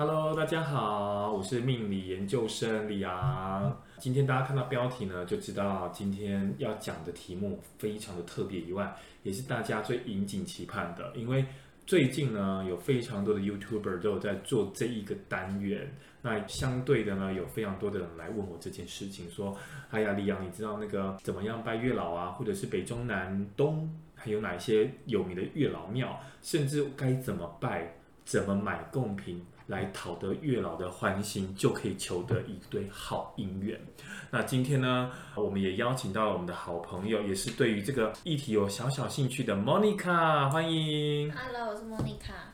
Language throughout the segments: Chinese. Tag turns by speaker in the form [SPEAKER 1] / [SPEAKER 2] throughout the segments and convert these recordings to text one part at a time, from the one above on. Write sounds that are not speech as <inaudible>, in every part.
[SPEAKER 1] Hello，大家好，我是命理研究生李昂。今天大家看到标题呢，就知道今天要讲的题目非常的特别以外，也是大家最引颈期盼的。因为最近呢，有非常多的 YouTuber 都有在做这一个单元。那相对的呢，有非常多的人来问我这件事情，说：“哎呀，李昂，你知道那个怎么样拜月老啊？或者是北中南东还有哪一些有名的月老庙？甚至该怎么拜？怎么买贡品？”来讨得月老的欢心，就可以求得一对好姻缘。那今天呢，我们也邀请到了我们的好朋友，也是对于这个议题有小小兴趣的 Monica，欢迎。
[SPEAKER 2] Hello，我是 Monica。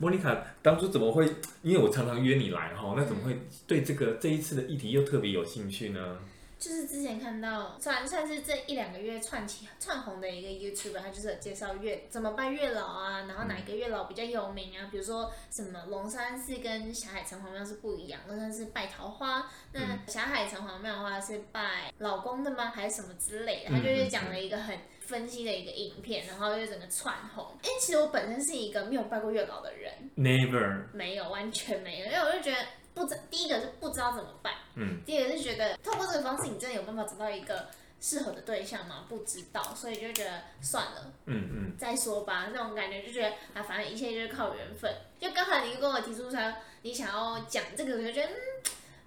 [SPEAKER 1] Monica，当初怎么会？因为我常常约你来哈，那怎么会对这个这一次的议题又特别有兴趣呢？
[SPEAKER 2] 就是之前看到，算算是这一两个月串起串红的一个 YouTuber，他就是有介绍月怎么拜月老啊，然后哪一个月老比较有名啊？比如说什么龙山寺跟霞海城隍庙是不一样，龙山寺拜桃花，那霞海城隍庙的话是拜老公的吗？还是什么之类的？他就是讲了一个很分析的一个影片，然后就整个串红。哎，其实我本身是一个没有拜过月老的人
[SPEAKER 1] ，Never，
[SPEAKER 2] 没有，完全没有，因为我就觉得。不知第一个是不知道怎么办，嗯，第二个是觉得透过这个方式，你真的有办法找到一个适合的对象吗？不知道，所以就觉得算了，嗯嗯，再说吧，那种感觉就觉得啊，反正一切就是靠缘分。就刚才你跟我提出说你想要讲这个，我就觉得嗯，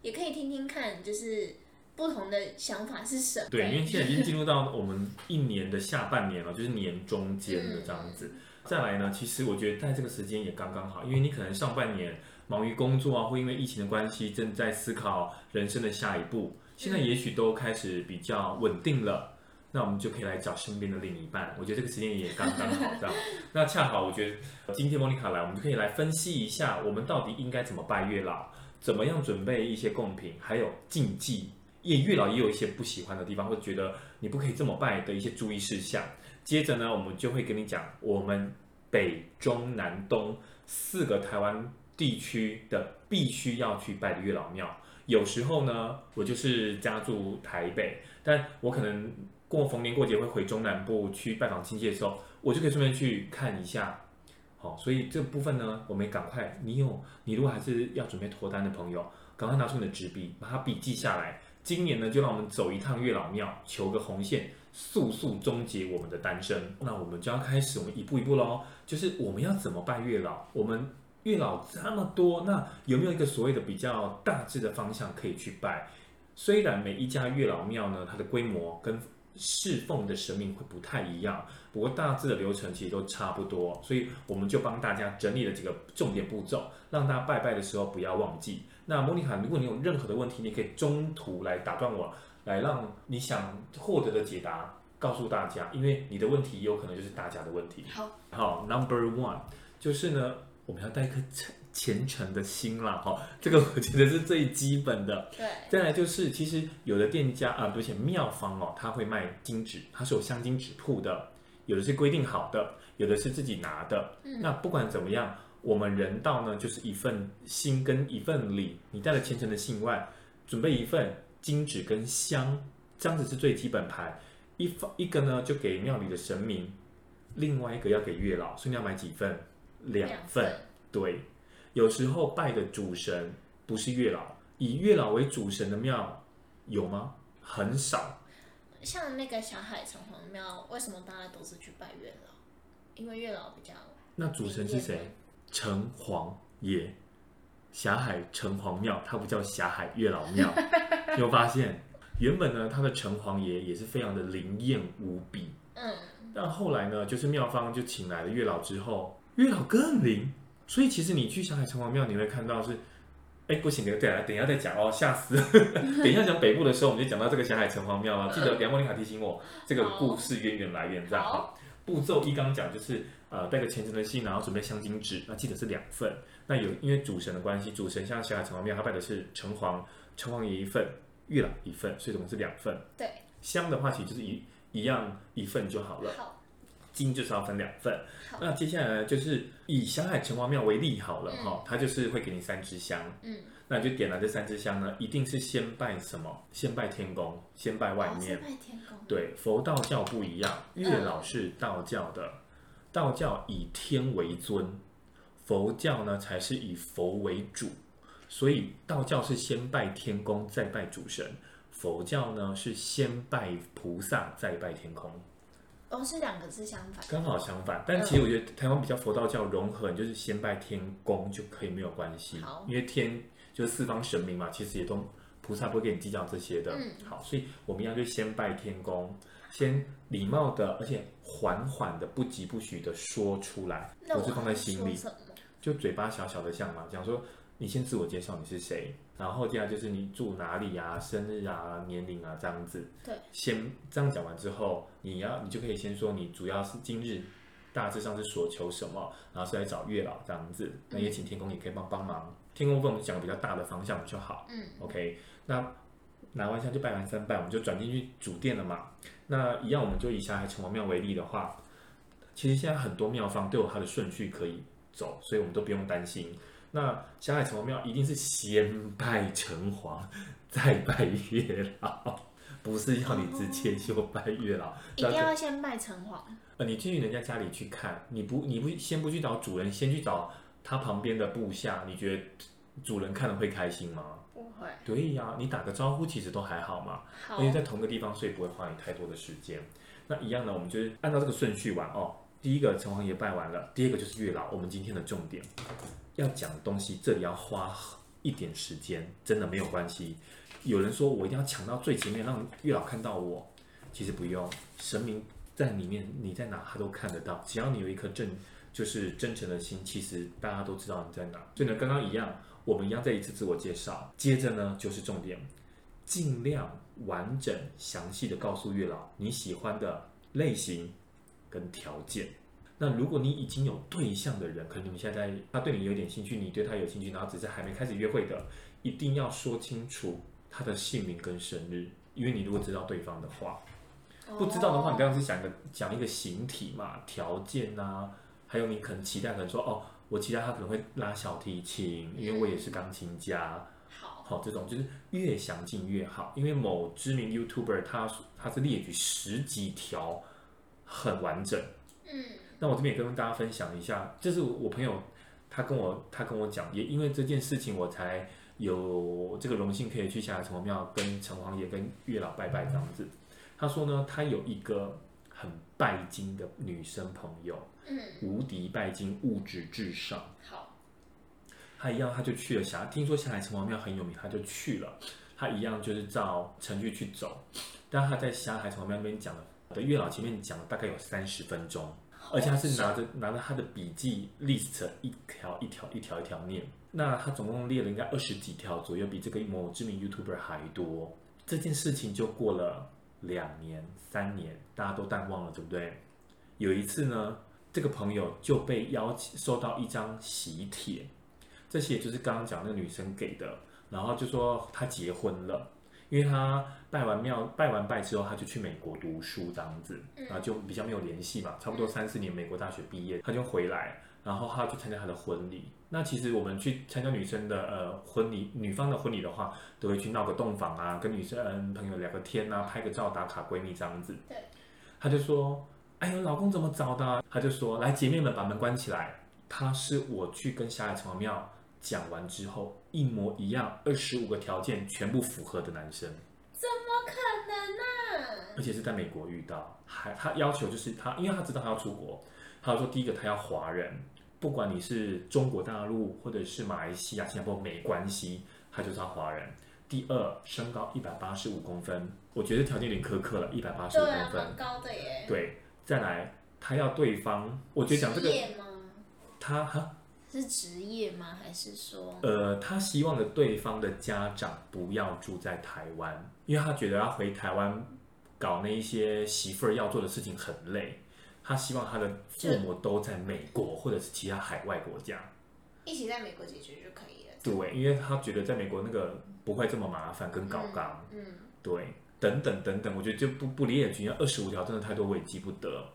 [SPEAKER 2] 也可以听听看，就是不同的想法是什么。
[SPEAKER 1] 对，因为现在已经进 <laughs> 入到我们一年的下半年了，就是年中间的这样子。嗯、再来呢，其实我觉得在这个时间也刚刚好，因为你可能上半年。忙于工作啊，或因为疫情的关系，正在思考人生的下一步。现在也许都开始比较稳定了，那我们就可以来找身边的另一半。我觉得这个时间也刚刚好，这样。那恰好，我觉得今天莫妮卡来，我们就可以来分析一下，我们到底应该怎么拜月老，怎么样准备一些贡品，还有禁忌。也月老也有一些不喜欢的地方，会觉得你不可以这么拜的一些注意事项。接着呢，我们就会跟你讲我们北中南东四个台湾。地区的必须要去拜的月老庙，有时候呢，我就是家住台北，但我可能过逢年过节会回中南部去拜访亲戚的时候，我就可以顺便去看一下。好，所以这部分呢，我们赶快，你有你如果还是要准备脱单的朋友，赶快拿出你的纸笔，把它笔记下来。今年呢，就让我们走一趟月老庙，求个红线，速速终结我们的单身。那我们就要开始，我们一步一步喽，就是我们要怎么拜月老，我们。月老这么多，那有没有一个所谓的比较大致的方向可以去拜？虽然每一家月老庙呢，它的规模跟侍奉的神明会不太一样，不过大致的流程其实都差不多，所以我们就帮大家整理了几个重点步骤，让大家拜拜的时候不要忘记。那莫妮卡，如果你有任何的问题，你可以中途来打断我，来让你想获得的解答告诉大家，因为你的问题有可能就是大家的问题。
[SPEAKER 2] 好，
[SPEAKER 1] 好，Number one 就是呢。我们要带一颗虔虔诚的心啦，哈，这个我觉得是最基本的。
[SPEAKER 2] 对，
[SPEAKER 1] 再来就是，其实有的店家啊，而且庙方哦，他会卖金纸，它是有香金纸铺的，有的是规定好的，有的是自己拿的。嗯，那不管怎么样，我们人道呢，就是一份心跟一份礼。你带了虔诚的心外，准备一份金纸跟香，这样子是最基本牌。一方一个呢，就给庙里的神明，另外一个要给月老，所以你要买几份？两份，对，有时候拜的主神不是月老，以月老为主神的庙有吗？很少。
[SPEAKER 2] 像那个霞海城隍庙，为什么大家都是去拜月老？因为月老比较。
[SPEAKER 1] 那主神是谁？城隍爷。霞海城隍庙，它不叫霞海月老庙。你 <laughs> 有发现？原本呢，它的城隍爷也是非常的灵验无比。嗯。但后来呢，就是庙方就请来了月老之后。月老更灵，所以其实你去小海城隍庙，你会看到是，哎，不行，对啊，等一下再讲哦，吓死！<laughs> 等一下讲北部的时候，我们就讲到这个小海城隍庙啊。记得梁莫妮卡提醒我，这个故事渊源来源这样。好，步骤一刚讲就是，呃，带个虔诚的心，然后准备香精纸，那记得是两份。那有因为主神的关系，主神像小海城隍庙，他拜的是城隍，城隍爷一份，月老一份，所以总共是两份。
[SPEAKER 2] 对，
[SPEAKER 1] 香的话其实就是一一样一份就好了。
[SPEAKER 2] 好。
[SPEAKER 1] 金就是要分两份，那接下来呢，就是以小海城隍庙为例好了哈，他、嗯、就是会给你三支香，嗯，那你就点了这三支香呢，一定是先拜什么？先拜天公，先拜外面，哦、拜天公。对，佛道教不一样，月老是道教的，嗯、道教以天为尊，佛教呢才是以佛为主，所以道教是先拜天公再拜主神，佛教呢是先拜菩萨再拜天空。
[SPEAKER 2] 哦，是两个字相反，
[SPEAKER 1] 刚好相反。但其实我觉得台湾比较佛道教融合，你就是先拜天公就可以没有关系，
[SPEAKER 2] 好。
[SPEAKER 1] 因为天就是四方神明嘛，其实也都菩萨不会跟你计较这些的。
[SPEAKER 2] 嗯，
[SPEAKER 1] 好，所以我们要就先拜天公，先礼貌的，而且缓缓的、不急不徐的说出来，不是放在心里，就嘴巴小小的像嘛，讲说你先自我介绍你是谁。然后接下来就是你住哪里啊，生日啊，年龄啊，这样子。
[SPEAKER 2] 对。
[SPEAKER 1] 先这样讲完之后，你要你就可以先说你主要是今日大致上是所求什么，然后是来找月老这样子。那也请天公也可以帮帮忙。天公为我们讲比较大的方向就好。
[SPEAKER 2] 嗯。
[SPEAKER 1] OK，那拿完香就拜完三拜，我们就转进去主殿了嘛。那一样，我们就以霞海城隍庙为例的话，其实现在很多庙方都有它的顺序可以走，所以我们都不用担心。那霞海城隍庙一定是先拜城隍，再拜月老，不是要你直接就拜月老。
[SPEAKER 2] 一定要先拜城隍。
[SPEAKER 1] 呃，你进去人家家里去看，你不你不先不去找主人，先去找他旁边的部下，你觉得主人看了会开心吗？
[SPEAKER 2] 不会。对
[SPEAKER 1] 呀，你打个招呼其实都还好嘛，
[SPEAKER 2] 好。
[SPEAKER 1] 因为在同个地方，所以不会花你太多的时间。那一样呢，我们就是按照这个顺序玩哦。第一个城隍爷拜完了，第二个就是月老，我们今天的重点。要讲的东西，这里要花一点时间，真的没有关系。有人说我一定要抢到最前面，让月老看到我，其实不用，神明在里面，你在哪他都看得到。只要你有一颗正，就是真诚的心，其实大家都知道你在哪。所以呢，刚刚一样，我们一样再一次自我介绍，接着呢就是重点，尽量完整详细的告诉月老你喜欢的类型跟条件。那如果你已经有对象的人，可能你们现在他对你有点兴趣，你对他有兴趣，然后只是还没开始约会的，一定要说清楚他的姓名跟生日，因为你如果知道对方的话，不知道的话，你刚刚是讲一个讲一个形体嘛，条件啊，还有你可能期待，可能说哦，我期待他可能会拉小提琴，因为我也是钢琴家，好，好，这种就是越详尽越好，因为某知名 YouTuber 他他是列举十几条，很完整，嗯。那我这边也跟大家分享一下，这是我朋友，他跟我他跟我讲，也因为这件事情，我才有这个荣幸可以去下海城隍庙跟城隍爷跟月老拜拜这样子。他说呢，他有一个很拜金的女生朋友，嗯，无敌拜金，物质至上。好，他一样，他就去了霞，听说霞海城隍庙很有名，他就去了。他一样就是照程序去走，但他在霞海城隍庙那边讲了，的月老前面讲了大概有三十分钟。而且他是拿着拿着他的笔记 list 一条一条一条一条念，那他总共列了应该二十几条左右，比这个某知名 YouTuber 还多。这件事情就过了两年三年，大家都淡忘了，对不对？有一次呢，这个朋友就被邀请收到一张喜帖，这些就是刚刚讲那个女生给的，然后就说她结婚了。因为他拜完庙、拜完拜之后，他就去美国读书这样子，然后就比较没有联系嘛，差不多三四年，美国大学毕业，他就回来，然后他去参加他的婚礼。那其实我们去参加女生的呃婚礼，女方的婚礼的话，都会去闹个洞房啊，跟女生朋友聊个天啊，拍个照打卡，闺蜜这样子。对。他就说：“哎呦，老公怎么找的？”他就说：“来，姐妹们把门关起来。”他是我去跟霞海城隍庙。讲完之后一模一样，二十五个条件全部符合的男生，
[SPEAKER 2] 怎么可能呢、啊？
[SPEAKER 1] 而且是在美国遇到，还他要求就是他，因为他知道他要出国，他说第一个他要华人，不管你是中国大陆或者是马来西亚、新加坡没关系，他就是要华人。第二，身高一百八十五公分，我觉得条件有点苛刻了，一百八十五公分，
[SPEAKER 2] 蛮高的耶。
[SPEAKER 1] 对，再来他要对方，我觉得讲这个，他哈。
[SPEAKER 2] 是职业吗？还是说？
[SPEAKER 1] 呃，他希望的对方的家长不要住在台湾，因为他觉得要回台湾搞那一些媳妇儿要做的事情很累。他希望他的父母都在美国或者是其他海外国家，
[SPEAKER 2] 一起在美国解决就可以了。
[SPEAKER 1] 对，因为他觉得在美国那个不会这么麻烦跟搞纲。
[SPEAKER 2] 嗯，嗯，
[SPEAKER 1] 对，等等等等，我觉得就不不列举，因为二十五条真的太多，我也记不得。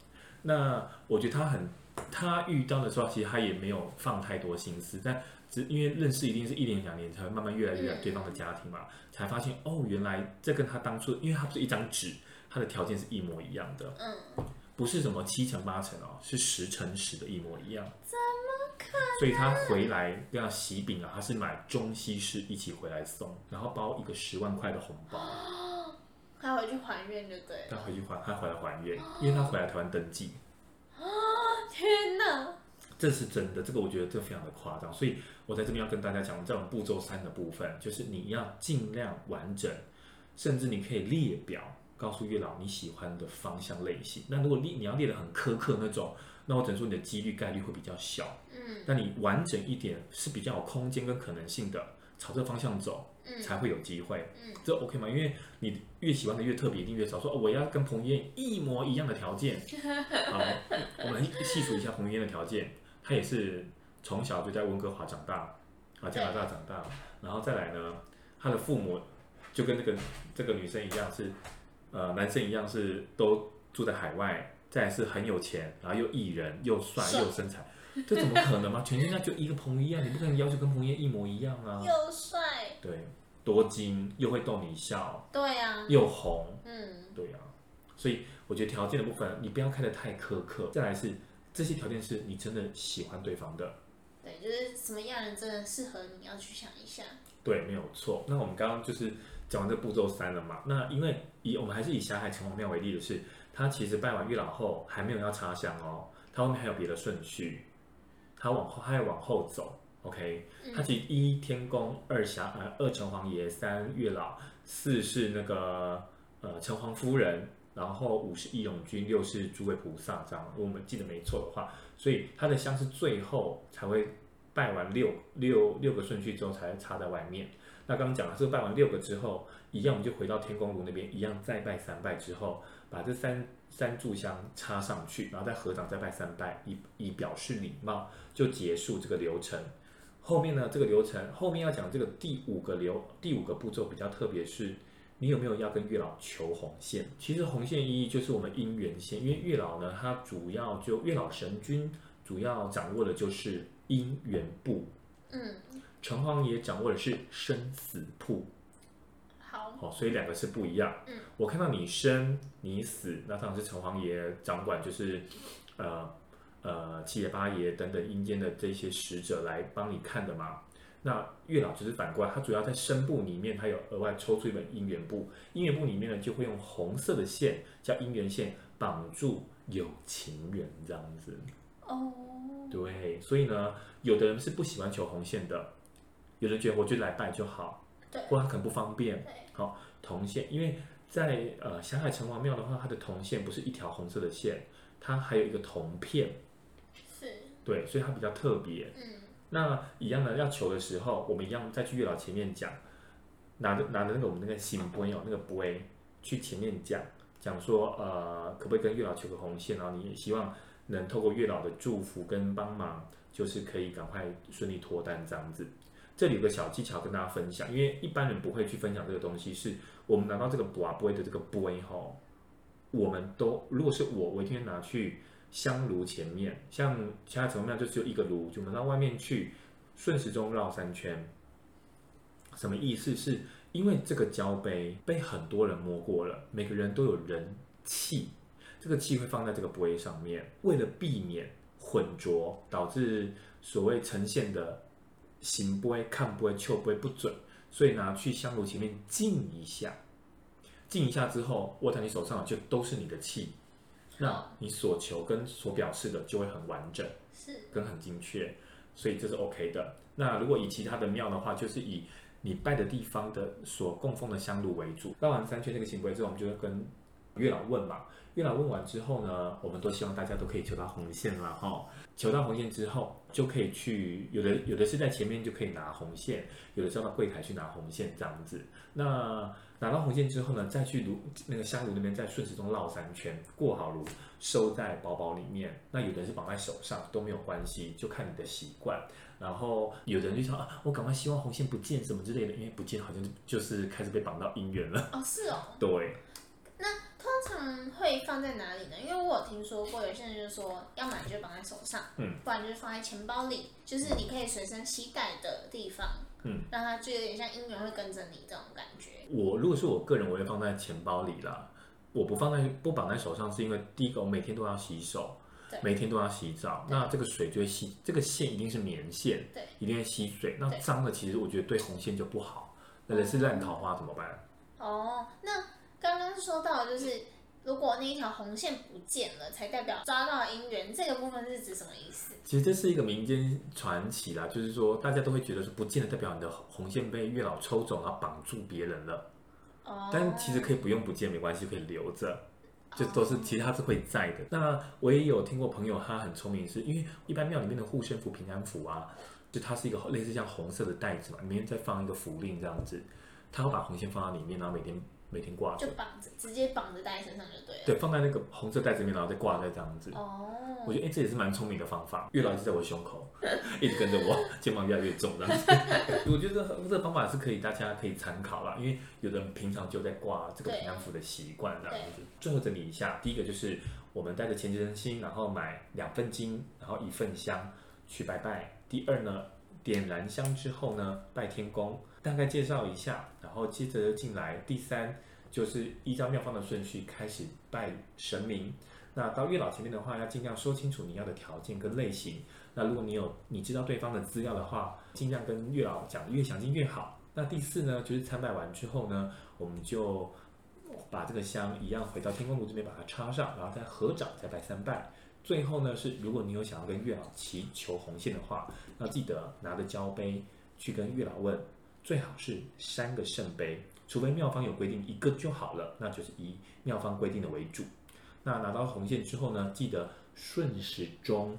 [SPEAKER 1] 那我觉得他很。他遇到的时候，其实他也没有放太多心思，但只因为认识一定是一年两年才会慢慢越来越来对方的家庭嘛，才发现哦，原来这跟他当初，因为他不是一张纸，他的条件是一模一样的，嗯，不是什么七成八成哦，是十成十的一模一样。
[SPEAKER 2] 怎么
[SPEAKER 1] 所以他回来要喜饼啊，他是买中西式一起回来送，然后包一个十万块的红包。<gasps>
[SPEAKER 2] 他回去还愿就对了。
[SPEAKER 1] 他回去还，他回来还愿，因为他回来台湾登
[SPEAKER 2] 记。
[SPEAKER 1] 这是真的，这个我觉得这非常的夸张，所以我在这边要跟大家讲，这种步骤三的部分，就是你要尽量完整，甚至你可以列表告诉月老你喜欢的方向类型。那如果列你要列得很苛刻那种，那我只能说你的几率概率会比较小。嗯，那你完整一点是比较有空间跟可能性的，朝这方向走，嗯，才会有机会。嗯，这 OK 吗？因为你越喜欢的越特别，一定越少。说我要跟彭于晏一模一样的条件。<laughs> 好，我们细数一下彭于晏的条件。他也是从小就在温哥华长大，啊，加拿大长大，然后再来呢，他的父母就跟这个这个女生一样是，呃，男生一样是都住在海外，再来是很有钱，然后又艺人又帅又有身材，这怎么可能嘛？全天下就一个彭于晏，你不可能要求跟彭于晏一模一样啊！
[SPEAKER 2] 又帅，
[SPEAKER 1] 对，多金又会逗你笑，
[SPEAKER 2] 对呀，
[SPEAKER 1] 又红，嗯，对呀，所以我觉得条件的部分你不要看得太苛刻，再来是。这些条件是你真的喜欢对方的，
[SPEAKER 2] 对，就是什么样人真的适合你，要去想一下。
[SPEAKER 1] 对，没有错。那我们刚刚就是讲完这步骤三了嘛？那因为以我们还是以霞海城隍庙为例的是，他其实拜完月老后还没有要插香哦，他后面还有别的顺序，他往后还要往后走。OK，他其实一天宫，二霞呃二城隍爷，三月老，四是那个呃城隍夫人。然后五是义勇军，六是诸位菩萨，这样我们记得没错的话，所以他的香是最后才会拜完六六六个顺序之后才插在外面。那刚刚讲了，这个拜完六个之后，一样我们就回到天宫炉那边，一样再拜三拜之后，把这三三炷香插上去，然后再合掌再拜三拜，以以表示礼貌，就结束这个流程。后面呢，这个流程后面要讲这个第五个流第五个步骤比较特别是。你有没有要跟月老求红线？其实红线意义就是我们姻缘线，因为月老呢，他主要就月老神君主要掌握的就是姻缘簿，嗯，城隍爷掌握的是生死簿，
[SPEAKER 2] 好，
[SPEAKER 1] 哦，所以两个是不一样。嗯，我看到你生你死，那当然是城隍爷掌管，就是呃呃七爷八爷等等阴间的这些使者来帮你看的嘛。那月老就是反过来，他主要在生簿里面，它有额外抽出一本姻缘簿，姻缘簿里面呢就会用红色的线叫姻缘线绑住有情人这样子。哦，对，所以呢，有的人是不喜欢求红线的，有人觉得我就来拜就好，对，或者他可能不方便，好，铜线，因为在呃霞海城隍庙的话，它的铜线不是一条红色的线，它还有一个铜片，是，对，所以它比较特别，嗯。那一样的要求的时候，我们一样再去月老前面讲，拿着拿着那个我们那个新杯哦，那个杯去前面讲讲说，呃，可不可以跟月老求个红线？然后你也希望能透过月老的祝福跟帮忙，就是可以赶快顺利脱单这样子。这里有个小技巧跟大家分享，因为一般人不会去分享这个东西，是我们拿到这个博杯的这个杯哈，我们都如果是我，我一定会拿去。香炉前面，像其他城隍庙就只有一个炉，就我们到外面去顺时钟绕三圈。什么意思？是因为这个交杯被很多人摸过了，每个人都有人气，这个气会放在这个杯上面，为了避免混浊，导致所谓呈现的行杯、看杯、求杯不准，所以拿去香炉前面静一下，静一下之后握在你手上就都是你的气。那你所求跟所表示的就会很完整，是跟很精确，所以这是 OK 的。那如果以其他的庙的话，就是以你拜的地方的所供奉的香炉为主。绕完三圈这个行规之后，我们就会跟月老问嘛。月老问完之后呢，我们都希望大家都可以求到红线了哈。求到红线之后，就可以去有的有的是在前面就可以拿红线，有的是要到柜台去拿红线这样子。那拿到红线之后呢，再去炉那个香炉那边再顺时钟绕三圈，过好炉，收在包包里面。那有的人是绑在手上都没有关系，就看你的习惯。然后有的人就说啊，我赶快希望红线不见什么之类的，因为不见好像就是开始被绑到姻缘了。
[SPEAKER 2] 哦，是哦。<laughs>
[SPEAKER 1] 对。
[SPEAKER 2] 那通常会放在哪里呢？因为我有听说过，有些人就是说，要么就绑在手上，嗯，不然就是放在钱包里，就是你可以随身携带的地方。嗯，让它就有点像姻缘会跟着你这种感觉。
[SPEAKER 1] 我如果是我个人，我会放在钱包里啦。我不放在不绑在手上，是因为第一个我每天都要洗手，每天都要洗澡，那这个水就会吸，这个线一定是棉线，
[SPEAKER 2] 对，
[SPEAKER 1] 一定会吸水。那脏的其实我觉得对红线就不好，那个是烂桃花怎么办？
[SPEAKER 2] 哦，那刚刚说到的就是。如果那一条红线不见了，才代表抓到姻缘，这个部分是指什么意思？
[SPEAKER 1] 其实这是一个民间传奇啦，就是说大家都会觉得说不见了，代表你的红线被月老抽走，然后绑住别人了。哦。但其实可以不用不见，没关系，可以留着，就都是其实它是会在的。那我也有听过朋友，他很聪明，是因为一般庙里面的护身符、平安符啊，就它是一个类似像红色的袋子嘛，里面再放一个符令这样子，他会把红线放在里面，然后每天。每天挂着，
[SPEAKER 2] 就绑着，直接绑着戴在身上就对了。
[SPEAKER 1] 对，放在那个红色袋子里面，然后再挂在这样子。哦。我觉得哎、欸，这也是蛮聪明的方法。月老一直在我胸口，<laughs> 一直跟着我，<laughs> 肩膀越来越重这样子。<laughs> 我觉得这个方法是可以，大家可以参考啦。因为有的人平常就在挂这个平安符的习惯这样子。最后整理一下，第一个就是我们带着虔诚的心，然后买两份金，然后一份香去拜拜。第二呢，点燃香之后呢，拜天公。大概介绍一下，然后接着进来。第三就是依照庙方的顺序开始拜神明。那到月老前面的话，要尽量说清楚你要的条件跟类型。那如果你有你知道对方的资料的话，尽量跟月老讲的越详尽越好。那第四呢，就是参拜完之后呢，我们就把这个香一样回到天公炉这边把它插上，然后再合掌再拜三拜。最后呢，是如果你有想要跟月老祈求红线的话，那记得拿着交杯去跟月老问。最好是三个圣杯，除非妙方有规定一个就好了，那就是以妙方规定的为主。那拿到红线之后呢，记得顺时钟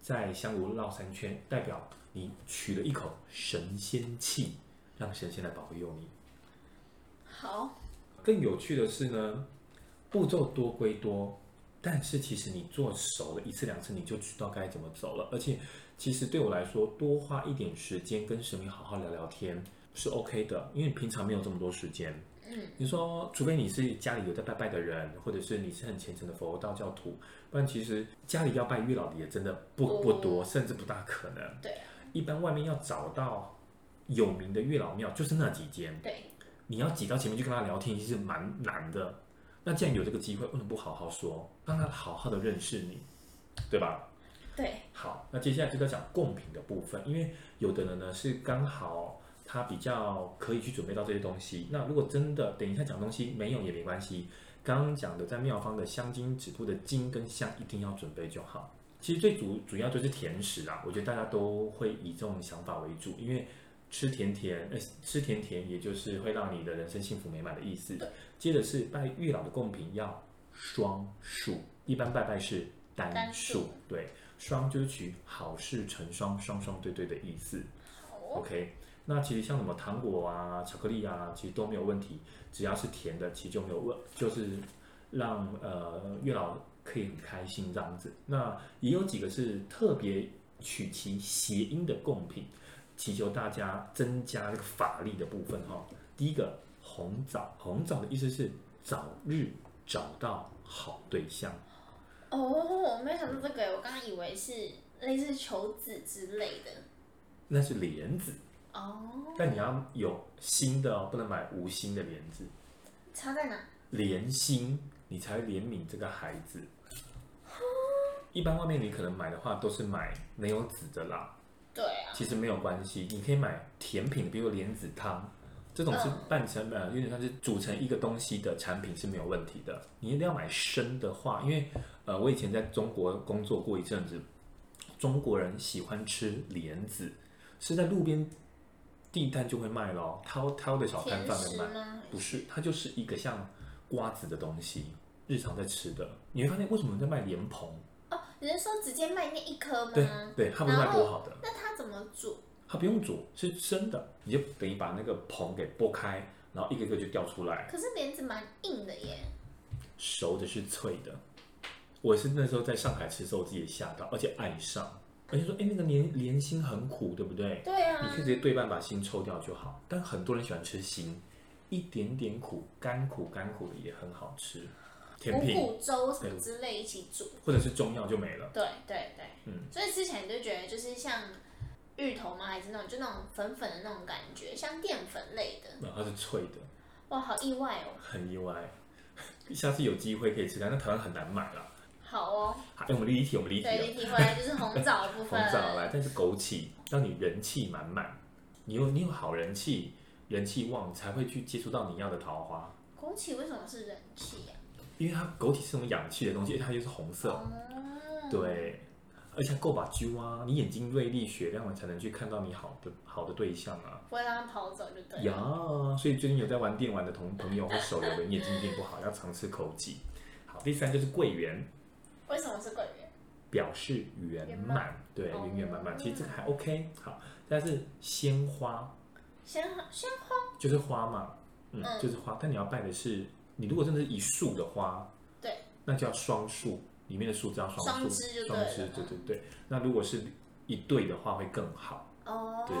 [SPEAKER 1] 在香炉绕三圈，代表你取了一口神仙气，让神仙来保佑你。
[SPEAKER 2] 好。
[SPEAKER 1] 更有趣的是呢，步骤多归多，但是其实你做熟了一次两次，你就知道该怎么走了。而且，其实对我来说，多花一点时间跟神明好好聊聊天。是 OK 的，因为平常没有这么多时间。嗯，你说，除非你是家里有在拜拜的人，或者是你是很虔诚的佛道教徒，不然其实家里要拜月老的也真的不不多，甚至不大可能。对，一般外面要找到有名的月老庙，就是那几间。对，你要挤到前面去跟他聊天，其实蛮难的。那既然有这个机会，为什么不好好说，让他好好的认识你，对吧？对。好，那接下来就在讲贡品的部分，因为有的人呢是刚好。他比较可以去准备到这些东西。那如果真的等一下讲东西没有也没关系。刚刚讲的在庙方的香金纸铺的精跟香一定要准备就好。其实最主主要就是甜食啦，我觉得大家都会以这种想法为主，因为吃甜甜，呃，吃甜甜也就是会让你的人生幸福美满的意思。接着是拜月老的贡品要双数，一般拜拜是单数，对，双就是取好事成双，双双对对的意思。OK。那其实像什么糖果啊、巧克力啊，其实都没有问题，只要是甜的，其实就没有问，就是让呃月老可以很开心这样子。那也有几个是特别取其谐音的贡品，祈求大家增加这个法力的部分哈、哦。第一个红枣，红枣的意思是早日找到好对象。
[SPEAKER 2] 哦，我没想到这个，我刚刚以为是类似求子之类的。
[SPEAKER 1] 那是莲子。哦，但你要有心的哦，不能买无心的莲子。
[SPEAKER 2] 差在哪？
[SPEAKER 1] 莲心，你才会怜悯这个孩子。一般外面你可能买的话，都是买没有籽的啦。对啊。其实没有关系，你可以买甜品，比如莲子汤，这种是半成本，有点像是组成一个东西的产品是没有问题的。你一定要买生的话，因为呃，我以前在中国工作过一阵子，中国人喜欢吃莲子，是在路边。地摊就会卖咯，挑挑的小摊贩会卖，不是，它就是一个像瓜子的东西，日常在吃的。你会发现为什么在卖莲蓬？
[SPEAKER 2] 哦，你是说直接卖那一颗吗？
[SPEAKER 1] 对对，他不是卖剥好的。
[SPEAKER 2] 那他怎么煮？
[SPEAKER 1] 他不用煮，是生的，你就等于把那个蓬给剥开，然后一个一个就掉出来。
[SPEAKER 2] 可是莲子蛮硬的耶。
[SPEAKER 1] 熟的是脆的，我是那时候在上海吃的时候，我自己也吓到，而且爱上。而且说，哎，那个莲莲心很苦，对不对？对啊。你可以直接对半把心抽掉就好。但很多人喜欢吃心，一点点苦，甘苦甘苦的也很好吃。甜品、
[SPEAKER 2] 五谷粥什么之类一起煮，
[SPEAKER 1] 或者是中药就没了。
[SPEAKER 2] 对对对，嗯。所以吃起来你就觉得就是像芋头吗？还是那种就那种粉粉的那种感觉，像淀粉类的。
[SPEAKER 1] 那它是脆的。
[SPEAKER 2] 哇，好意外哦。
[SPEAKER 1] 很意外，<laughs> 下次有机会可以吃看，但台湾很难买了。
[SPEAKER 2] 好哦。
[SPEAKER 1] 好，欸、我们离题，我们离题。
[SPEAKER 2] 对，离题回来就是红枣的部分。
[SPEAKER 1] 红枣来，但是枸杞让你人气满满，你有你有好人气，人气旺，才会去接触到你要的桃花。
[SPEAKER 2] 枸杞为什么是人气呀、啊？
[SPEAKER 1] 因为它枸杞是种氧气的东西，它又是红色。嗯、对。而且够把揪啊！你眼睛锐利、雪亮了，才能去看到你好的好的对象啊！
[SPEAKER 2] 不会让他跑走就对了。
[SPEAKER 1] 呀，所以最近有在玩电玩的同朋友或手游的，你眼睛一定不好，要常吃枸杞。好，第三就是桂圆。
[SPEAKER 2] 为什么是桂圆？
[SPEAKER 1] 表示圆满，满对，圆圆满满。其实这个还 OK。好，但是鲜花。
[SPEAKER 2] 鲜花，鲜花
[SPEAKER 1] 就是花嘛，嗯，嗯就是花。但你要拜的是，你如果真的是一束的花，
[SPEAKER 2] 对，
[SPEAKER 1] 那叫双数。里面的树叫双
[SPEAKER 2] 双枝，
[SPEAKER 1] 双枝，对对对。那如果是一对的话，会更好。哦。对。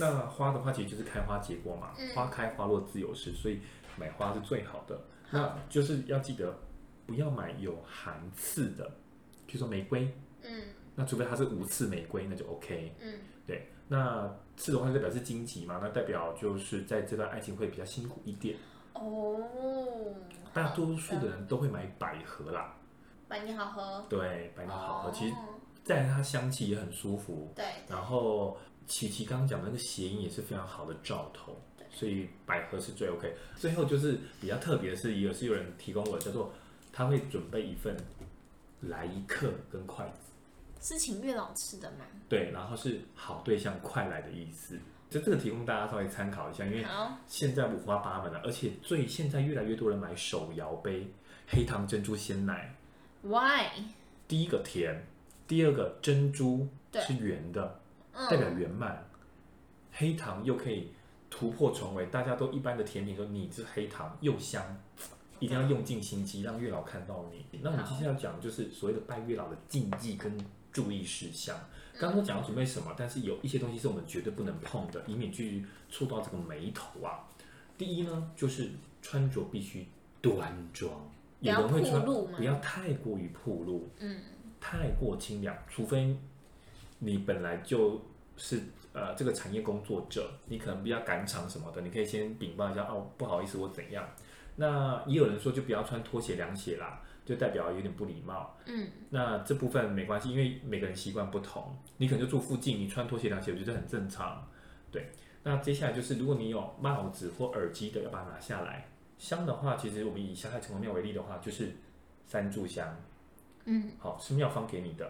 [SPEAKER 1] 那花的话，其实就是开花结果嘛。嗯。花开花落自有时，所以买花是最好的。那就是要记得，不要买有含刺的，比如说玫瑰。嗯。那除非它是无刺玫瑰，那就 OK。嗯。对。那刺的话，代表是荆棘嘛？那代表就是在这段爱情会比较辛苦一点。哦。大多数的人都会买百合啦。
[SPEAKER 2] 百年好合，
[SPEAKER 1] 对，百年好合，其实再来它香气也很舒服，
[SPEAKER 2] 对。
[SPEAKER 1] 然后琪琪刚刚讲的那个谐音也是非常好的兆头，对。所以百合是最 OK。最后就是比较特别的是，也是有人提供我叫做他会准备一份来一客跟筷子，
[SPEAKER 2] 是请月老吃的吗？
[SPEAKER 1] 对，然后是好对象快来的意思，就这个提供大家稍微参考一下，因为现在五花八门了，而且最现在越来越多人买手摇杯黑糖珍珠鲜奶。
[SPEAKER 2] Why？
[SPEAKER 1] 第一个甜，第二个珍珠是圆的，代表圆满。黑糖又可以突破重围，大家都一般的甜品说你这黑糖又香，一定要用尽心机让月老看到你。那我们接下来要讲就是所谓的拜月老的禁忌跟注意事项。刚刚讲要准备什么，但是有一些东西是我们绝对不能碰的，以免去触到这个眉头啊。第一呢，就是穿着必须端庄。有人会穿，不要太过于暴露，嗯，太过清凉，除非你本来就是呃这个产业工作者，你可能比较赶场什么的，你可以先禀报一下哦，不好意思，我怎样？那也有人说就不要穿拖鞋凉鞋啦，就代表有点不礼貌，嗯，那这部分没关系，因为每个人习惯不同，你可能就住附近，你穿拖鞋凉鞋，我觉得很正常，对。那接下来就是如果你有帽子或耳机的，要把它拿下来。香的话，其实我们以香海城隍庙为例的话，就是三炷香，嗯，好，是庙方给你的，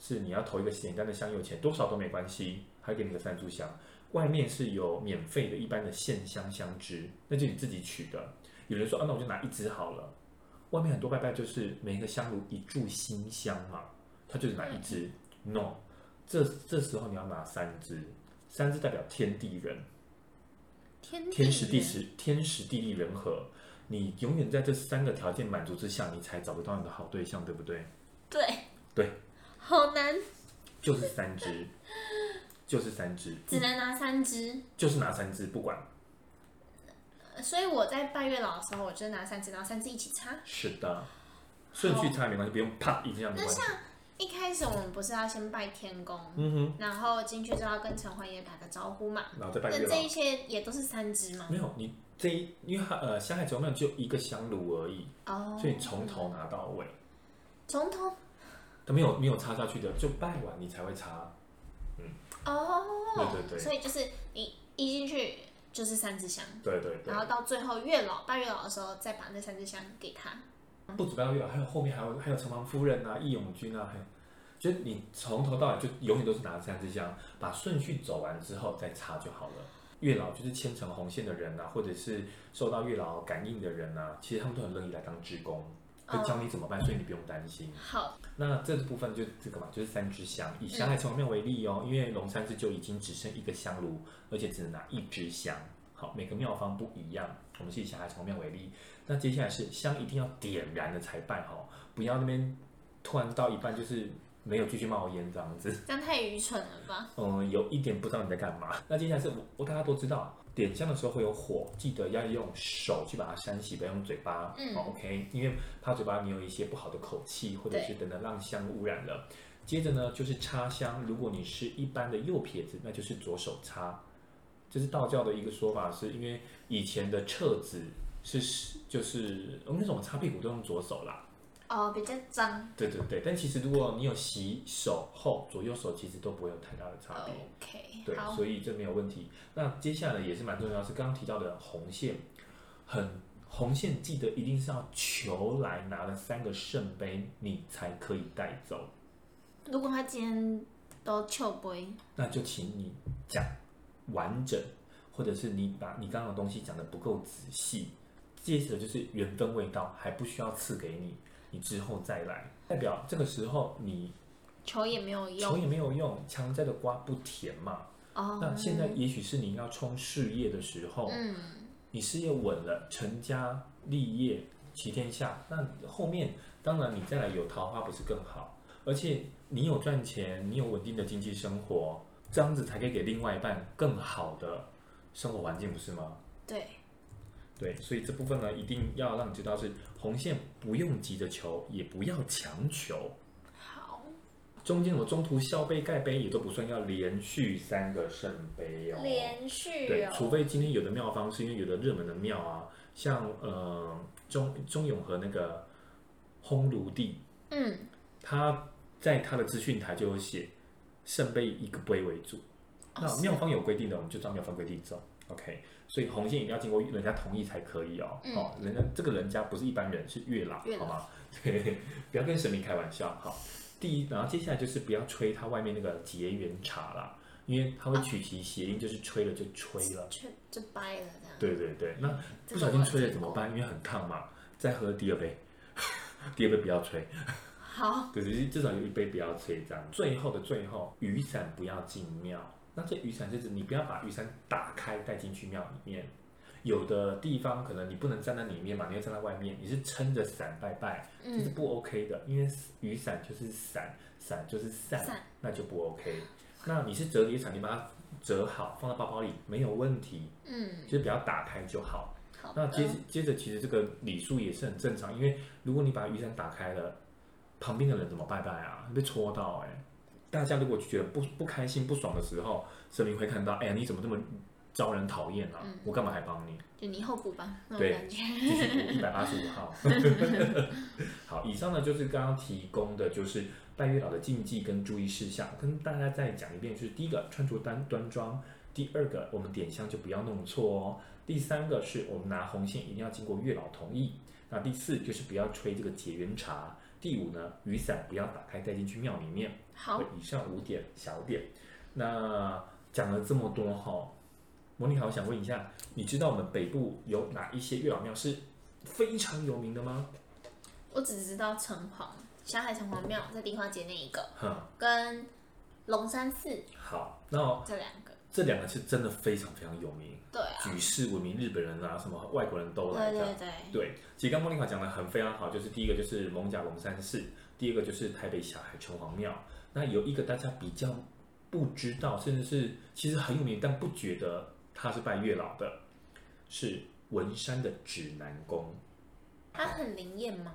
[SPEAKER 1] 是你要投一个简单的香油钱，多少都没关系，还给你个三炷香，外面是有免费的一般的线香香枝，那就你自己取的。有人说啊，那我就拿一支好了。外面很多拜拜就是每一个香炉一炷新香嘛，他就是拿一支。No，这这时候你要拿三支，三支代表天地人。天时地时，天时地利人和，你永远在这三个条件满足之下，你才找得到你的好对象，对不对？
[SPEAKER 2] 对
[SPEAKER 1] 对，<laughs>
[SPEAKER 2] 好难，<laughs>
[SPEAKER 1] 就是三支，就是三支，
[SPEAKER 2] 只能拿三支，
[SPEAKER 1] 就是拿三支，不管。
[SPEAKER 2] 所以我在拜月老的时候，我就拿三支，然后三支一起插。
[SPEAKER 1] 是的，顺序插没关系，不用啪一定要没关系。
[SPEAKER 2] 一开始我们不是要先拜天公，嗯哼，然后进去之后要跟城隍爷打个招呼嘛，
[SPEAKER 1] 然后再拜月老。
[SPEAKER 2] 那这一些也都是三支吗？
[SPEAKER 1] 没有，你这一因为呃香海城隍庙只有一个香炉而已，哦，所以从头拿到尾，
[SPEAKER 2] 从头，
[SPEAKER 1] 都没有没有插下去的，就拜完你才会插，嗯，
[SPEAKER 2] 哦，
[SPEAKER 1] 对对对，
[SPEAKER 2] 所以就是你一进去就是三支香，
[SPEAKER 1] 对对对，
[SPEAKER 2] 然后到最后月老拜月老的时候再把那三支香给他。
[SPEAKER 1] 不止拜月老，还有后面还有还有城隍夫人啊、义勇军啊，还有，就你从头到尾就永远都是拿着三支香，把顺序走完之后再插就好了。月老就是牵成红线的人啊，或者是受到月老感应的人啊，其实他们都很乐意来当志工，会教你怎么办，所以你不用担心。
[SPEAKER 2] 好，
[SPEAKER 1] 那这部分就这个嘛，就是三支香。以香海城隍庙为例哦，因为龙山寺就已经只剩一个香炉，而且只能拿一支香。好，每个庙方不一样，我们是以香海城隍庙为例。那接下来是香一定要点燃了才拜哈，不要那边突然到一半就是没有继续冒烟这样子，
[SPEAKER 2] 这样太愚蠢了吧？
[SPEAKER 1] 嗯，有一点不知道你在干嘛。那接下来是我，我大家都知道，点香的时候会有火，记得要用手去把它扇熄，不要用嘴巴。嗯，OK，因为怕嘴巴你有一些不好的口气，或者是等等让香污染了。接着呢就是插香，如果你是一般的右撇子，那就是左手插。这是道教的一个说法，是因为以前的彻子。是是，就是我们那种擦屁股都用左手啦，
[SPEAKER 2] 哦，比较脏。
[SPEAKER 1] 对对对，但其实如果你有洗手后，左右手其实都不会有太大的差别。
[SPEAKER 2] OK，
[SPEAKER 1] 对，所以这没有问题。那接下来也是蛮重要，是刚刚提到的红线，很红线，记得一定是要求来拿了三个圣杯，你才可以带走。
[SPEAKER 2] 如果他今天都求杯，
[SPEAKER 1] 那就请你讲完整，或者是你把你刚刚的东西讲的不够仔细。接着就是缘分未到，还不需要赐给你，你之后再来，代表这个时候你
[SPEAKER 2] 求也没有用，
[SPEAKER 1] 求也没有用，强摘的瓜不甜嘛。哦，那现在也许是你要冲事业的时候，嗯，你事业稳了，成家立业，齐天下，那后面当然你再来有桃花不是更好？而且你有赚钱，你有稳定的经济生活，这样子才可以给另外一半更好的生活环境，不是吗？
[SPEAKER 2] 对。
[SPEAKER 1] 对，所以这部分呢，一定要让你知道是红线，不用急着求，也不要强求。
[SPEAKER 2] 好，
[SPEAKER 1] 中间我中途消杯盖杯也都不算，要连续三个圣杯哦。
[SPEAKER 2] 连续、哦。
[SPEAKER 1] 对，除非今天有的妙方是因为有的热门的庙啊，像呃中中永和那个烘炉地，嗯，他在他的资讯台就有写圣杯一个杯为主，哦、那妙方有规定的，我们就照妙方规定走。OK。所以红线一定要经过人家同意才可以哦。嗯、哦，人家这个人家不是一般人，是月老，月老好吗？对，<laughs> 不要跟神明开玩笑。好，第一，然后接下来就是不要吹它外面那个结缘茶啦，因为它会取其谐音，就是吹了就吹了，
[SPEAKER 2] 吹就掰了这样。
[SPEAKER 1] 对对对，那不小心吹了怎么办？因为很烫嘛，再喝第二杯，<laughs> 第二杯不要吹。
[SPEAKER 2] 好，
[SPEAKER 1] 可是至少有一杯不要吹这样。最后的最后，雨伞不要进庙。那这雨伞就是你不要把雨伞打开带进去庙里面，有的地方可能你不能站在里面嘛，你要站在外面，你是撑着伞拜拜，这是不 OK 的，因为雨伞就是伞，伞就是伞，那就不 OK。那你是折叠伞，你把它折好放在包包里没有问题，嗯，就是不要打开就好。好，那接接着其实这个礼数也是很正常，因为如果你把雨伞打开了，旁边的人怎么拜拜啊？被戳到哎、欸。大家如果觉得不不开心、不爽的时候，神明会看到，哎呀，你怎么这么招人讨厌啊？嗯、我干嘛还帮你？
[SPEAKER 2] 就你以后补吧。
[SPEAKER 1] 对，继续补一百八十五号。<laughs> 好，以上呢就是刚刚提供的就是拜月老的禁忌跟注意事项，跟大家再讲一遍。就是第一个，穿着端端庄；第二个，我们点香就不要弄错哦；第三个是我们拿红线一定要经过月老同意；那第四就是不要吹这个结缘茶。第五呢，雨伞不要打开带进去庙里面。
[SPEAKER 2] 好，
[SPEAKER 1] 以上五点小点。那讲了这么多哈，莫妮卡，我想问一下，你知道我们北部有哪一些月老庙是非常有名的吗？
[SPEAKER 2] 我只知道城隍，霞海城隍庙在梨花街那一个，嗯，跟龙山寺。
[SPEAKER 1] 好，那
[SPEAKER 2] 这两个。
[SPEAKER 1] 这两个是真的非常非常有名，
[SPEAKER 2] 对啊，
[SPEAKER 1] 举世闻名，日本人啊，什么外国人都来的，
[SPEAKER 2] 对对对，
[SPEAKER 1] 对。其实刚莫妮卡讲的很非常好，就是第一个就是艋甲龙山寺，第二个就是台北小海城隍庙。那有一个大家比较不知道，甚至是其实很有名，但不觉得他是拜月老的，是文山的指南宫。
[SPEAKER 2] 它很灵验吗？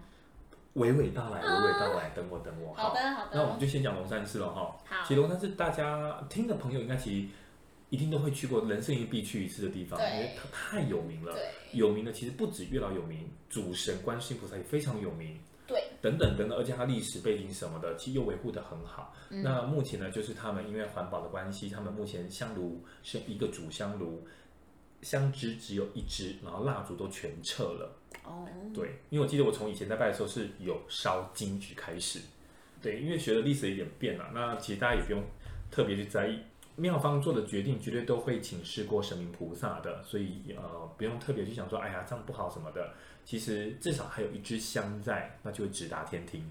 [SPEAKER 1] 娓娓道来，娓娓道来，等我等我。
[SPEAKER 2] 好的好的。
[SPEAKER 1] 那我们就先讲龙山寺了哈。好。其实龙山寺大家听的朋友应该其实。一定都会去过，人生一定必去一次的地方，因为它太有名了。有名的其实不止月老有名，主神观世音菩萨也非常有名。
[SPEAKER 2] 对，
[SPEAKER 1] 等等等等，而且它历史背景什么的，其实又维护的很好。嗯、那目前呢，就是他们因为环保的关系，他们目前香炉是一个主香炉，香枝只有一支，然后蜡烛都全撤了。哦，对，因为我记得我从以前在拜的时候是有烧金纸开始。对，因为学的历史有点变了，那其实大家也不用特别去在意。庙方做的决定绝对都会请示过神明菩萨的，所以呃不用特别去想说，哎呀这样不好什么的。其实至少还有一支香在，那就会直达天庭。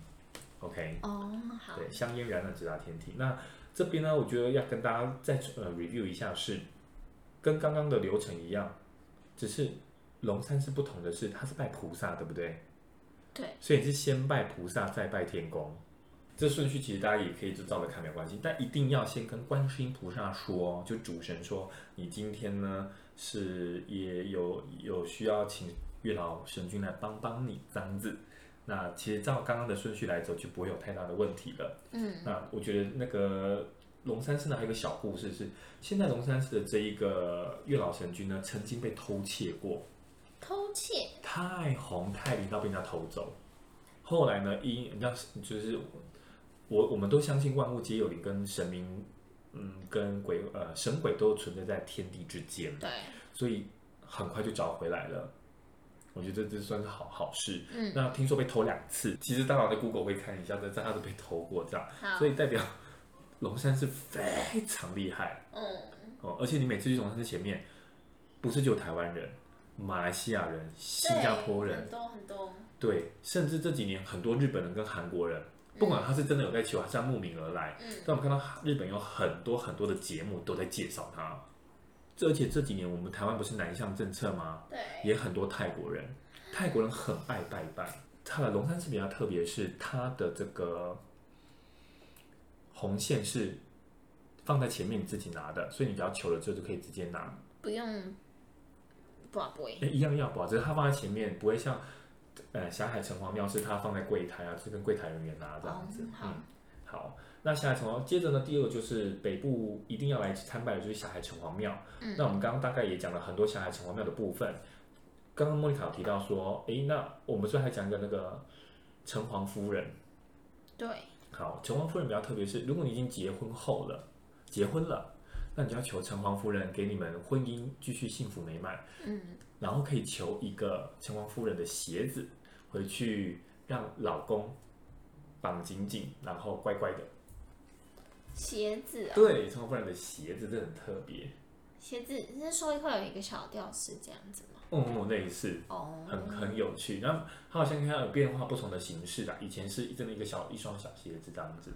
[SPEAKER 1] OK，
[SPEAKER 2] 哦好，
[SPEAKER 1] 对，香烟燃了直达天庭。那这边呢，我觉得要跟大家再呃 review 一下是，是跟刚刚的流程一样，只是龙山是不同的是，它是拜菩萨，对不对？
[SPEAKER 2] 对，
[SPEAKER 1] 所以你是先拜菩萨，再拜天公。这顺序其实大家也可以就照着看没有关系，但一定要先跟观世音菩萨说，就主神说，你今天呢是也有有需要请月老神君来帮帮你这样子。那其实照刚刚的顺序来走，就不会有太大的问题了。嗯，那我觉得那个龙山寺呢还有一个小故事是，现在龙山寺的这一个月老神君呢曾经被偷窃过，
[SPEAKER 2] 偷窃，
[SPEAKER 1] 太红太灵到被人家偷走。后来呢，因你知道，就是我我们都相信万物皆有灵，跟神明，嗯，跟鬼呃神鬼都存在在天地之间。
[SPEAKER 2] 对，
[SPEAKER 1] 所以很快就找回来了。我觉得这算是好好事。
[SPEAKER 2] 嗯，
[SPEAKER 1] 那听说被偷两次，其实大佬在 Google 会看一下，这他都被偷过这样，
[SPEAKER 2] 好
[SPEAKER 1] 所以代表龙山是非常厉害。
[SPEAKER 2] 嗯，
[SPEAKER 1] 哦，而且你每次去龙山寺前面，不是只有台湾人、马来西亚人、新加坡人，
[SPEAKER 2] 很多很多，
[SPEAKER 1] 对，甚至这几年很多日本人跟韩国人，不管他是真的有在求，还是他慕名而来，
[SPEAKER 2] 嗯，
[SPEAKER 1] 但我们看到日本有很多很多的节目都在介绍他。而且这几年我们台湾不是南向政策吗？
[SPEAKER 2] 对，
[SPEAKER 1] 也很多泰国人，泰国人很爱拜拜。他的龙山寺比较特别，是它的这个红线是放在前面你自己拿的，所以你只要求了之后就可以直接拿。
[SPEAKER 2] 不用，不
[SPEAKER 1] 哎，一样要保，只是它放在前面，不会像呃霞海城隍庙是他放在柜台啊，是跟柜台人员拿这样子。
[SPEAKER 2] 哦、好、
[SPEAKER 1] 嗯，好。那霞海城隍，接着呢，第二个就是北部一定要来参拜的就是霞海城隍庙。
[SPEAKER 2] 嗯，
[SPEAKER 1] 那我们刚刚大概也讲了很多霞海城隍庙的部分。刚刚莫妮卡有提到说，诶，那我们最后还讲一个那个城隍夫人。
[SPEAKER 2] 对。
[SPEAKER 1] 好，城隍夫人比较特别是，如果你已经结婚后了，结婚了，那你就要求城隍夫人给你们婚姻继续幸福美满。
[SPEAKER 2] 嗯。然
[SPEAKER 1] 后可以求一个城隍夫人的鞋子，回去让老公绑紧紧，然后乖乖的。
[SPEAKER 2] 鞋子、哦。对，
[SPEAKER 1] 城隍夫人的鞋子真的很特别。
[SPEAKER 2] 鞋子是说会有一个小吊饰这样子吗？
[SPEAKER 1] 嗯，类似。哦。很很有趣，然后它好像看有变化不同的形式啦。以前是真的一个小一双小鞋子这样子，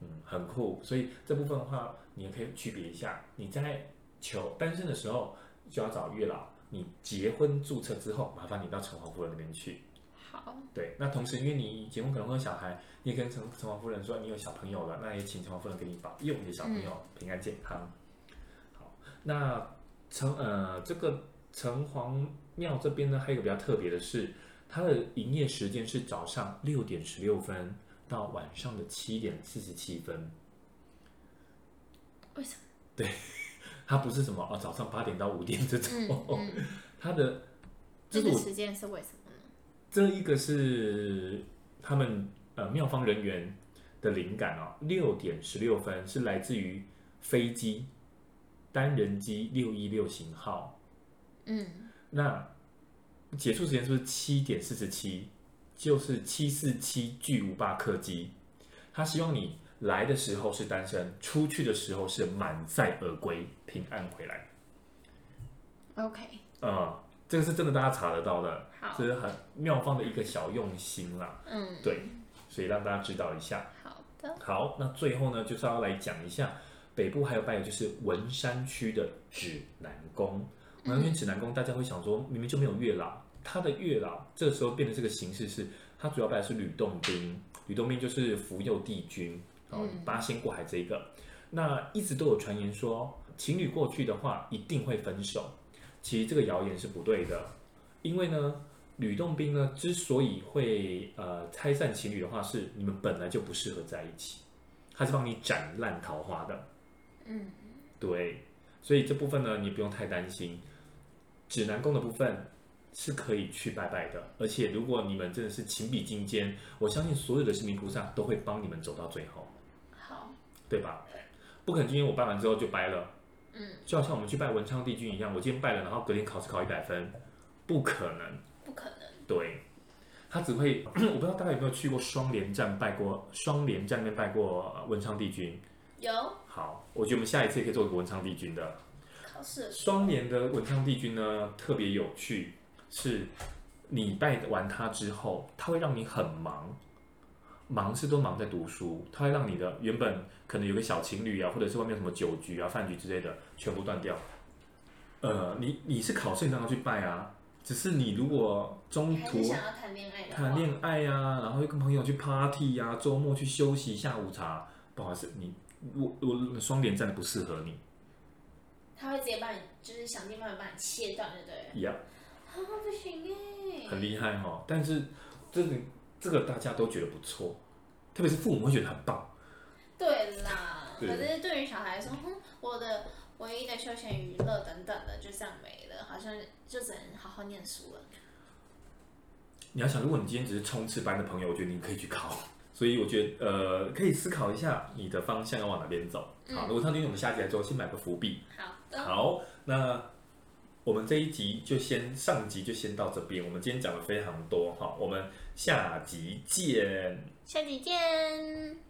[SPEAKER 1] 嗯，很酷。所以这部分的话，你也可以区别一下。你在求单身的时候就要找月老，你结婚注册之后，麻烦你到城隍夫人那边去。
[SPEAKER 2] 好。对，
[SPEAKER 1] 那同时因为你结婚可能会有小孩，你也跟城城隍夫人说你有小朋友了，那也请城隍夫人给你保佑你的小朋友、嗯、平安健康。好，那城呃这个城隍庙这边呢，还有一个比较特别的是，它的营业时间是早上六点十六分到晚上的七点四十七分。
[SPEAKER 2] 为什么？
[SPEAKER 1] 对，它不是什么哦，早上八点到五点这种，
[SPEAKER 2] 嗯嗯、<laughs>
[SPEAKER 1] 它的
[SPEAKER 2] 这个时间是为什么？
[SPEAKER 1] 这一个是他们呃妙方人员的灵感哦，六点十六分是来自于飞机单人机六一六型号，
[SPEAKER 2] 嗯，
[SPEAKER 1] 那结束时间是不是七点四十七？就是七四七巨无霸客机，他希望你来的时候是单身，出去的时候是满载而归，平安回来。
[SPEAKER 2] OK，
[SPEAKER 1] 呃，这个是真的，大家查得到的。
[SPEAKER 2] 好，
[SPEAKER 1] 这是很妙方的一个小用心啦。
[SPEAKER 2] 嗯，
[SPEAKER 1] 对，所以让大家知道一下。
[SPEAKER 2] 好的。
[SPEAKER 1] 好，那最后呢，就是要来讲一下北部还有拜的就是文山区的指南宫。文山区指南宫，大家会想说，明明就没有月老，他的月老这个时候变的这个形式是，他主要拜的是吕洞宾。吕洞宾就是福佑帝君，然后，八仙过海这一个。那一直都有传言说，情侣过去的话一定会分手。其实这个谣言是不对的。因为呢，吕洞宾呢之所以会呃拆散情侣的话，是你们本来就不适合在一起，他是帮你斩烂桃花的。
[SPEAKER 2] 嗯，
[SPEAKER 1] 对，所以这部分呢，你不用太担心。指南宫的部分是可以去拜拜的，而且如果你们真的是情比金坚，我相信所有的神明菩萨都会帮你们走到最后。
[SPEAKER 2] 好，
[SPEAKER 1] 对吧？不可能今天我拜完之后就掰了。
[SPEAKER 2] 嗯，
[SPEAKER 1] 就好像我们去拜文昌帝君一样，我今天拜了，然后隔天考试考一百分。不可能，
[SPEAKER 2] 不可能。
[SPEAKER 1] 对，他只会，<clears throat> 我不知道大家有没有去过双连站拜过，双连站那边拜过文昌帝君。
[SPEAKER 2] 有。
[SPEAKER 1] 好，我觉得我们下一次也可以做一个文昌帝君的。
[SPEAKER 2] 考试。双
[SPEAKER 1] 连的文昌帝君呢，特别有趣，是你拜完他之后，他会让你很忙，忙是都忙在读书，它会让你的原本可能有个小情侣啊，或者是外面什么酒局啊、饭局之类的，全部断掉。呃，你你是考试你当然去拜啊？只是你如果中途
[SPEAKER 2] 想要谈恋爱，
[SPEAKER 1] 谈恋爱啊，然后又跟朋友去 party 呀、啊，周末去休息下午茶，不好意思，你我我双连站的不适合你。
[SPEAKER 2] 他会直接帮你，就是想尽办法把你切断，对不对？
[SPEAKER 1] 呀、
[SPEAKER 2] yeah. 啊，不行哎。
[SPEAKER 1] 很厉害哈、哦，但是这个这个大家都觉得不错，特别是父母会觉得很棒，
[SPEAKER 2] 对啦。可是对于小孩来说，哼，我的唯一的休闲娱乐等等的就这样没了，好像就只能好好念书了。
[SPEAKER 1] 你要想，如果你今天只是冲刺班的朋友，我觉得你可以去考。<laughs> 所以我觉得，呃，可以思考一下你的方向要往哪边走。好，如果他决定，我们下集来做，先买个伏笔。
[SPEAKER 2] 好的，
[SPEAKER 1] 好，那。我们这一集就先上集就先到这边我们今天讲的非常多哈我们下集见。
[SPEAKER 2] 下集见。